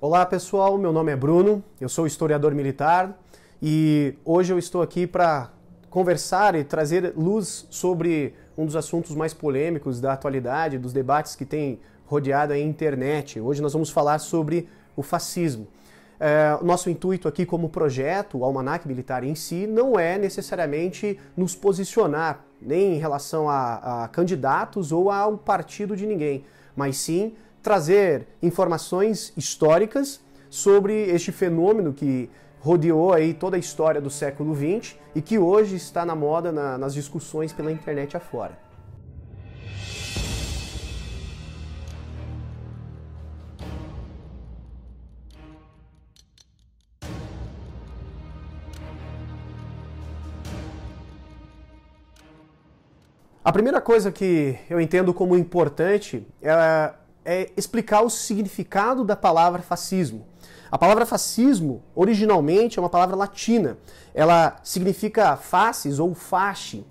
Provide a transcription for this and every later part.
Olá pessoal, meu nome é Bruno, eu sou historiador militar e hoje eu estou aqui para conversar e trazer luz sobre um dos assuntos mais polêmicos da atualidade, dos debates que tem rodeado a internet. Hoje nós vamos falar sobre o fascismo. É, nosso intuito aqui como projeto, o Almanac Militar em si, não é necessariamente nos posicionar nem em relação a, a candidatos ou ao partido de ninguém, mas sim trazer informações históricas sobre este fenômeno que rodeou aí toda a história do século XX e que hoje está na moda na, nas discussões pela internet afora. A primeira coisa que eu entendo como importante é é explicar o significado da palavra fascismo. A palavra fascismo, originalmente, é uma palavra latina. Ela significa faces ou fasci.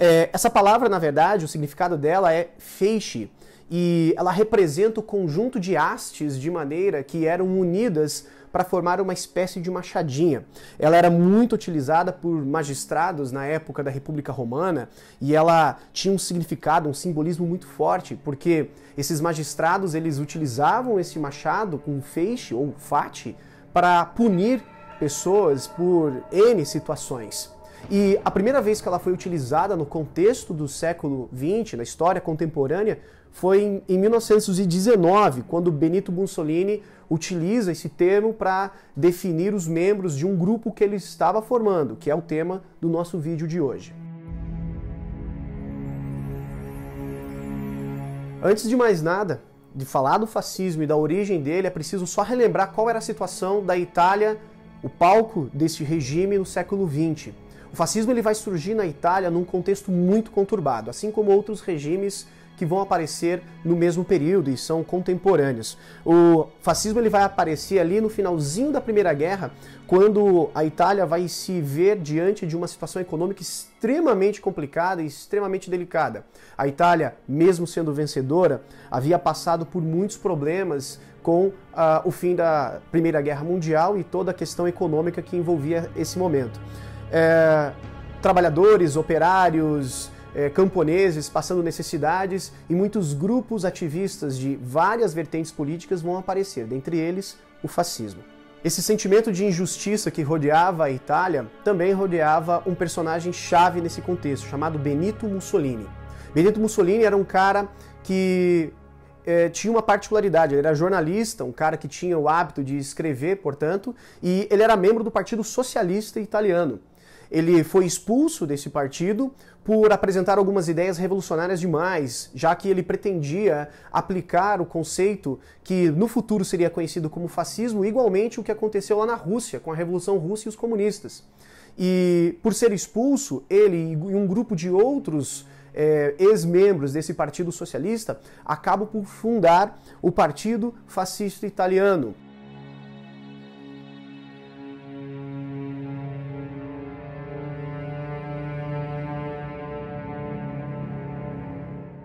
É, essa palavra, na verdade, o significado dela é feixe e ela representa o conjunto de hastes de maneira que eram unidas para formar uma espécie de machadinha. Ela era muito utilizada por magistrados na época da República Romana e ela tinha um significado, um simbolismo muito forte, porque esses magistrados eles utilizavam esse machado com feixe ou fate para punir pessoas por N situações. E a primeira vez que ela foi utilizada no contexto do século XX, na história contemporânea, foi em 1919, quando Benito Mussolini utiliza esse termo para definir os membros de um grupo que ele estava formando, que é o tema do nosso vídeo de hoje. Antes de mais nada, de falar do fascismo e da origem dele, é preciso só relembrar qual era a situação da Itália, o palco desse regime no século XX. O fascismo ele vai surgir na Itália num contexto muito conturbado, assim como outros regimes que vão aparecer no mesmo período e são contemporâneos. O fascismo ele vai aparecer ali no finalzinho da Primeira Guerra, quando a Itália vai se ver diante de uma situação econômica extremamente complicada e extremamente delicada. A Itália, mesmo sendo vencedora, havia passado por muitos problemas com uh, o fim da Primeira Guerra Mundial e toda a questão econômica que envolvia esse momento é, trabalhadores, operários, é, camponeses passando necessidades e muitos grupos ativistas de várias vertentes políticas vão aparecer, dentre eles o fascismo. Esse sentimento de injustiça que rodeava a Itália também rodeava um personagem chave nesse contexto, chamado Benito Mussolini. Benito Mussolini era um cara que é, tinha uma particularidade, ele era jornalista, um cara que tinha o hábito de escrever, portanto, e ele era membro do Partido Socialista Italiano. Ele foi expulso desse partido por apresentar algumas ideias revolucionárias demais, já que ele pretendia aplicar o conceito que no futuro seria conhecido como fascismo, igualmente o que aconteceu lá na Rússia, com a Revolução Russa e os comunistas. E por ser expulso, ele e um grupo de outros é, ex-membros desse Partido Socialista acabam por fundar o Partido Fascista Italiano,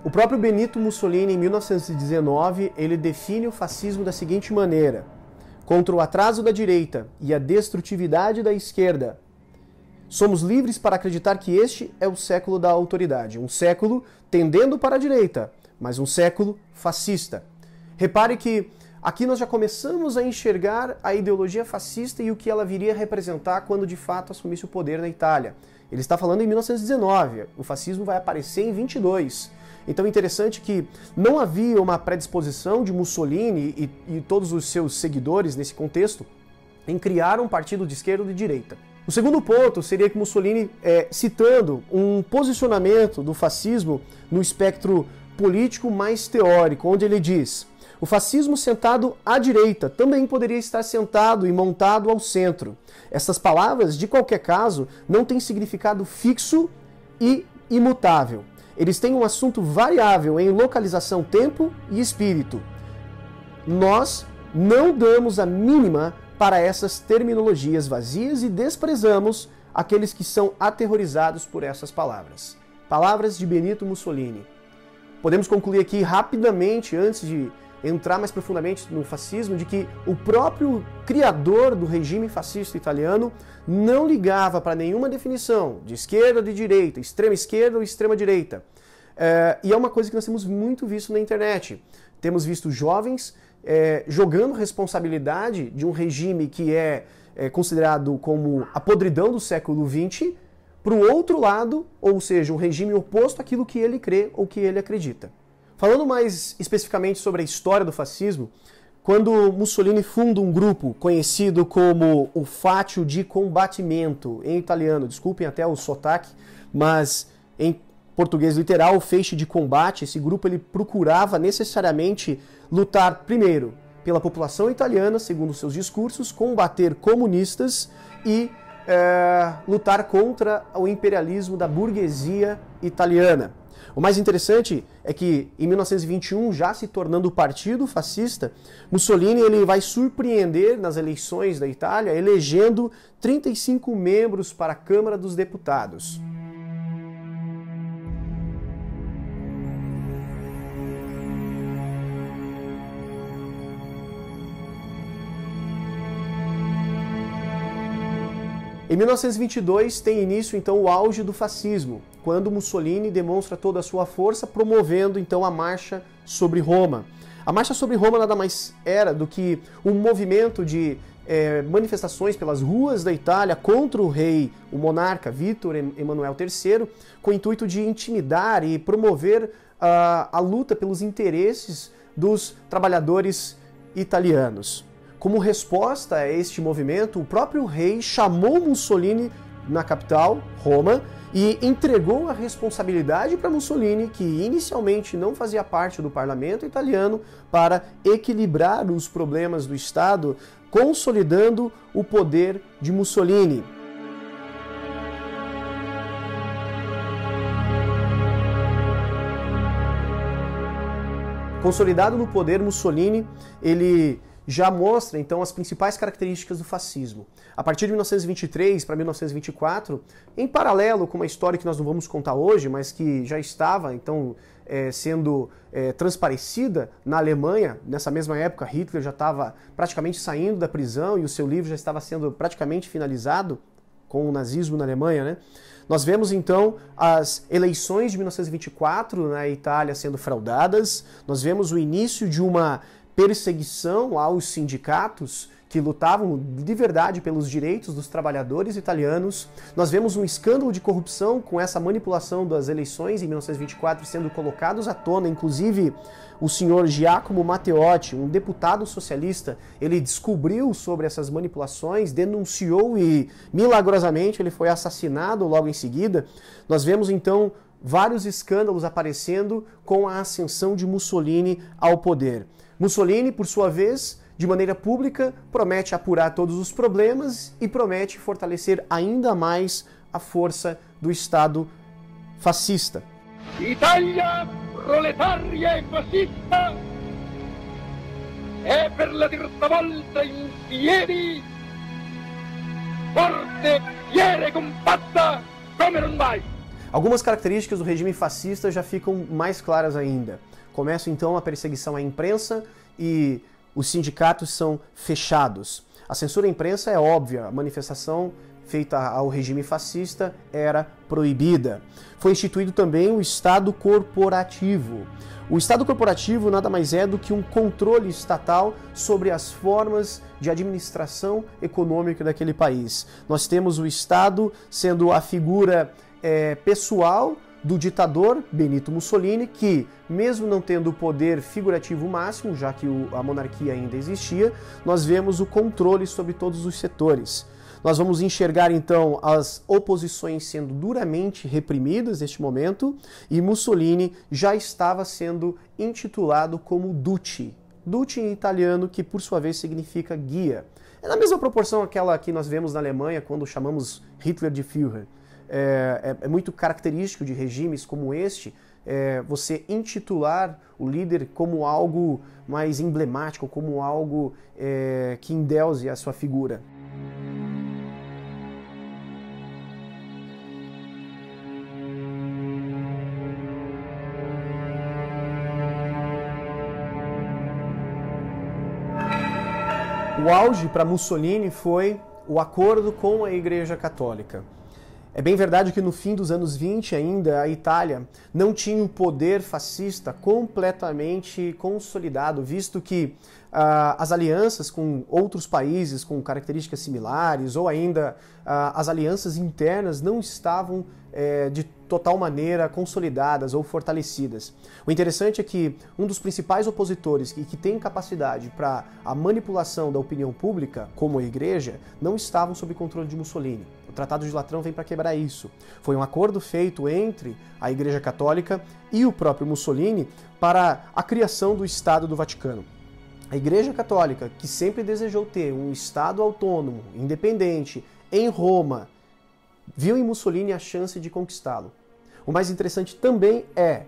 O próprio Benito Mussolini, em 1919, ele define o fascismo da seguinte maneira: contra o atraso da direita e a destrutividade da esquerda, somos livres para acreditar que este é o século da autoridade, um século tendendo para a direita, mas um século fascista. Repare que aqui nós já começamos a enxergar a ideologia fascista e o que ela viria a representar quando de fato assumisse o poder na Itália. Ele está falando em 1919, o fascismo vai aparecer em 22. Então é interessante que não havia uma predisposição de Mussolini e, e todos os seus seguidores nesse contexto em criar um partido de esquerda ou de direita. O segundo ponto seria que Mussolini, é, citando um posicionamento do fascismo no espectro político mais teórico, onde ele diz: o fascismo sentado à direita também poderia estar sentado e montado ao centro. Essas palavras, de qualquer caso, não têm significado fixo e imutável. Eles têm um assunto variável em localização, tempo e espírito. Nós não damos a mínima para essas terminologias vazias e desprezamos aqueles que são aterrorizados por essas palavras. Palavras de Benito Mussolini. Podemos concluir aqui rapidamente, antes de entrar mais profundamente no fascismo, de que o próprio criador do regime fascista italiano não ligava para nenhuma definição de esquerda ou de direita, extrema esquerda ou extrema direita. É, e é uma coisa que nós temos muito visto na internet. Temos visto jovens é, jogando responsabilidade de um regime que é, é considerado como a podridão do século XX para o outro lado, ou seja, um regime oposto àquilo que ele crê ou que ele acredita. Falando mais especificamente sobre a história do fascismo, quando Mussolini funda um grupo conhecido como o Fátio di Combattimento, em italiano, desculpem até o sotaque, mas em português literal, o feixe de combate, esse grupo ele procurava necessariamente lutar primeiro pela população italiana, segundo seus discursos, combater comunistas e é, lutar contra o imperialismo da burguesia italiana. O mais interessante é que em 1921, já se tornando partido fascista, Mussolini ele vai surpreender nas eleições da Itália, elegendo 35 membros para a Câmara dos Deputados. Em 1922 tem início então o auge do fascismo, quando Mussolini demonstra toda a sua força promovendo então a marcha sobre Roma. A marcha sobre Roma nada mais era do que um movimento de é, manifestações pelas ruas da Itália contra o rei, o monarca Vítor Emanuel III, com o intuito de intimidar e promover uh, a luta pelos interesses dos trabalhadores italianos. Como resposta a este movimento, o próprio rei chamou Mussolini na capital, Roma, e entregou a responsabilidade para Mussolini, que inicialmente não fazia parte do parlamento italiano, para equilibrar os problemas do Estado, consolidando o poder de Mussolini. Consolidado no poder, Mussolini, ele já mostra então as principais características do fascismo. A partir de 1923 para 1924, em paralelo com uma história que nós não vamos contar hoje, mas que já estava então é, sendo é, transparecida na Alemanha, nessa mesma época Hitler já estava praticamente saindo da prisão e o seu livro já estava sendo praticamente finalizado com o nazismo na Alemanha, né? Nós vemos então as eleições de 1924 na Itália sendo fraudadas, nós vemos o início de uma perseguição aos sindicatos que lutavam de verdade pelos direitos dos trabalhadores italianos. Nós vemos um escândalo de corrupção com essa manipulação das eleições em 1924 sendo colocados à tona, inclusive o senhor Giacomo Matteotti, um deputado socialista, ele descobriu sobre essas manipulações, denunciou e milagrosamente ele foi assassinado logo em seguida. Nós vemos então vários escândalos aparecendo com a ascensão de Mussolini ao poder. Mussolini, por sua vez, de maneira pública, promete apurar todos os problemas e promete fortalecer ainda mais a força do Estado fascista. Itália proletária e fascista é per la terza volta in piedi, forte, fiera e compatta come non mai. Algumas características do regime fascista já ficam mais claras ainda. Começa então a perseguição à imprensa e os sindicatos são fechados. A censura à imprensa é óbvia, a manifestação feita ao regime fascista era proibida. Foi instituído também o Estado corporativo. O Estado corporativo nada mais é do que um controle estatal sobre as formas de administração econômica daquele país. Nós temos o Estado sendo a figura é, pessoal do ditador Benito Mussolini, que, mesmo não tendo o poder figurativo máximo, já que o, a monarquia ainda existia, nós vemos o controle sobre todos os setores. Nós vamos enxergar então as oposições sendo duramente reprimidas neste momento e Mussolini já estava sendo intitulado como Duce. Duce em italiano, que por sua vez significa guia. É na mesma proporção aquela que nós vemos na Alemanha quando chamamos Hitler de Führer é, é, é muito característico de regimes como este, é, você intitular o líder como algo mais emblemático, como algo é, que endeuse a sua figura. O auge para Mussolini foi o acordo com a Igreja Católica. É bem verdade que no fim dos anos 20 ainda a Itália não tinha um poder fascista completamente consolidado, visto que ah, as alianças com outros países com características similares ou ainda ah, as alianças internas não estavam eh, de total maneira consolidadas ou fortalecidas. O interessante é que um dos principais opositores que, que tem capacidade para a manipulação da opinião pública, como a Igreja, não estavam sob controle de Mussolini. Tratado de Latrão vem para quebrar isso. Foi um acordo feito entre a Igreja Católica e o próprio Mussolini para a criação do Estado do Vaticano. A Igreja Católica, que sempre desejou ter um Estado autônomo, independente, em Roma, viu em Mussolini a chance de conquistá-lo. O mais interessante também é,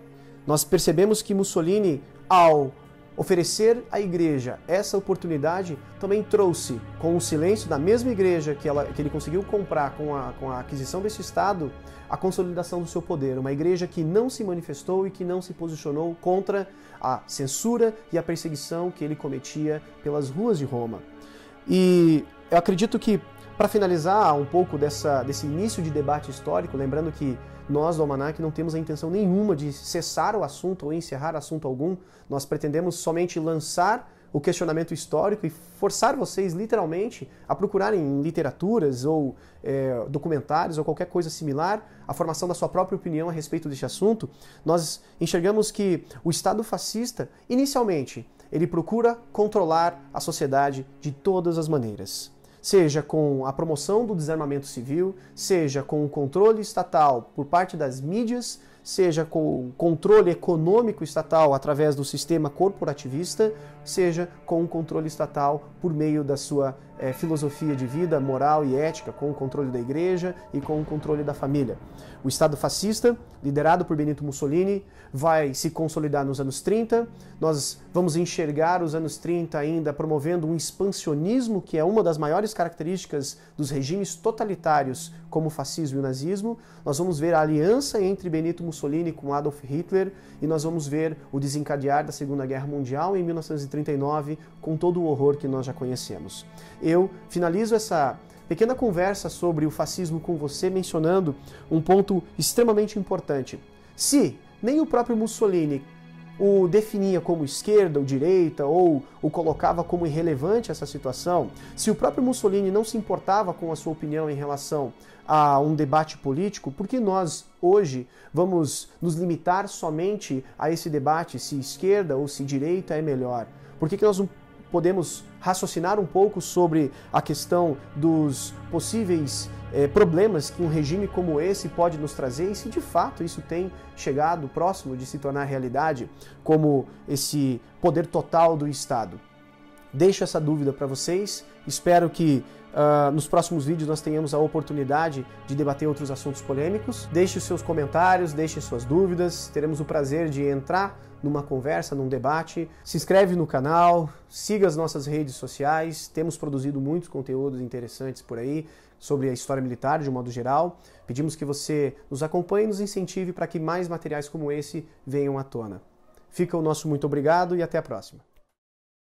nós percebemos que Mussolini, ao oferecer à igreja essa oportunidade, também trouxe, com o silêncio da mesma igreja que, ela, que ele conseguiu comprar com a, com a aquisição desse Estado, a consolidação do seu poder. Uma igreja que não se manifestou e que não se posicionou contra a censura e a perseguição que ele cometia pelas ruas de Roma. E eu acredito que, para finalizar um pouco dessa, desse início de debate histórico, lembrando que nós do Almanac não temos a intenção nenhuma de cessar o assunto ou encerrar assunto algum, nós pretendemos somente lançar o questionamento histórico e forçar vocês, literalmente, a procurarem em literaturas ou é, documentários ou qualquer coisa similar a formação da sua própria opinião a respeito deste assunto, nós enxergamos que o Estado fascista, inicialmente, ele procura controlar a sociedade de todas as maneiras seja com a promoção do desarmamento civil, seja com o controle estatal por parte das mídias, seja com o controle econômico estatal através do sistema corporativista, seja com o controle estatal por meio da sua é, filosofia de vida, moral e ética, com o controle da igreja e com o controle da família. O Estado fascista, liderado por Benito Mussolini, vai se consolidar nos anos 30. Nós vamos enxergar os anos 30 ainda promovendo um expansionismo, que é uma das maiores características dos regimes totalitários, como o fascismo e o nazismo. Nós vamos ver a aliança entre Benito Mussolini com Adolf Hitler e nós vamos ver o desencadear da Segunda Guerra Mundial em 1939, com todo o horror que nós já conhecemos. Eu finalizo essa pequena conversa sobre o fascismo com você mencionando um ponto extremamente importante. Se nem o próprio Mussolini o definia como esquerda ou direita ou o colocava como irrelevante essa situação, se o próprio Mussolini não se importava com a sua opinião em relação a um debate político, por que nós hoje vamos nos limitar somente a esse debate se esquerda ou se direita é melhor? Por que, que nós não podemos raciocinar um pouco sobre a questão dos possíveis eh, problemas que um regime como esse pode nos trazer e se de fato isso tem chegado próximo de se tornar realidade, como esse poder total do Estado. Deixo essa dúvida para vocês. Espero que uh, nos próximos vídeos nós tenhamos a oportunidade de debater outros assuntos polêmicos. Deixe os seus comentários, deixe suas dúvidas. Teremos o prazer de entrar numa conversa, num debate. Se inscreve no canal, siga as nossas redes sociais. Temos produzido muitos conteúdos interessantes por aí sobre a história militar de um modo geral. Pedimos que você nos acompanhe e nos incentive para que mais materiais como esse venham à tona. Fica o nosso muito obrigado e até a próxima.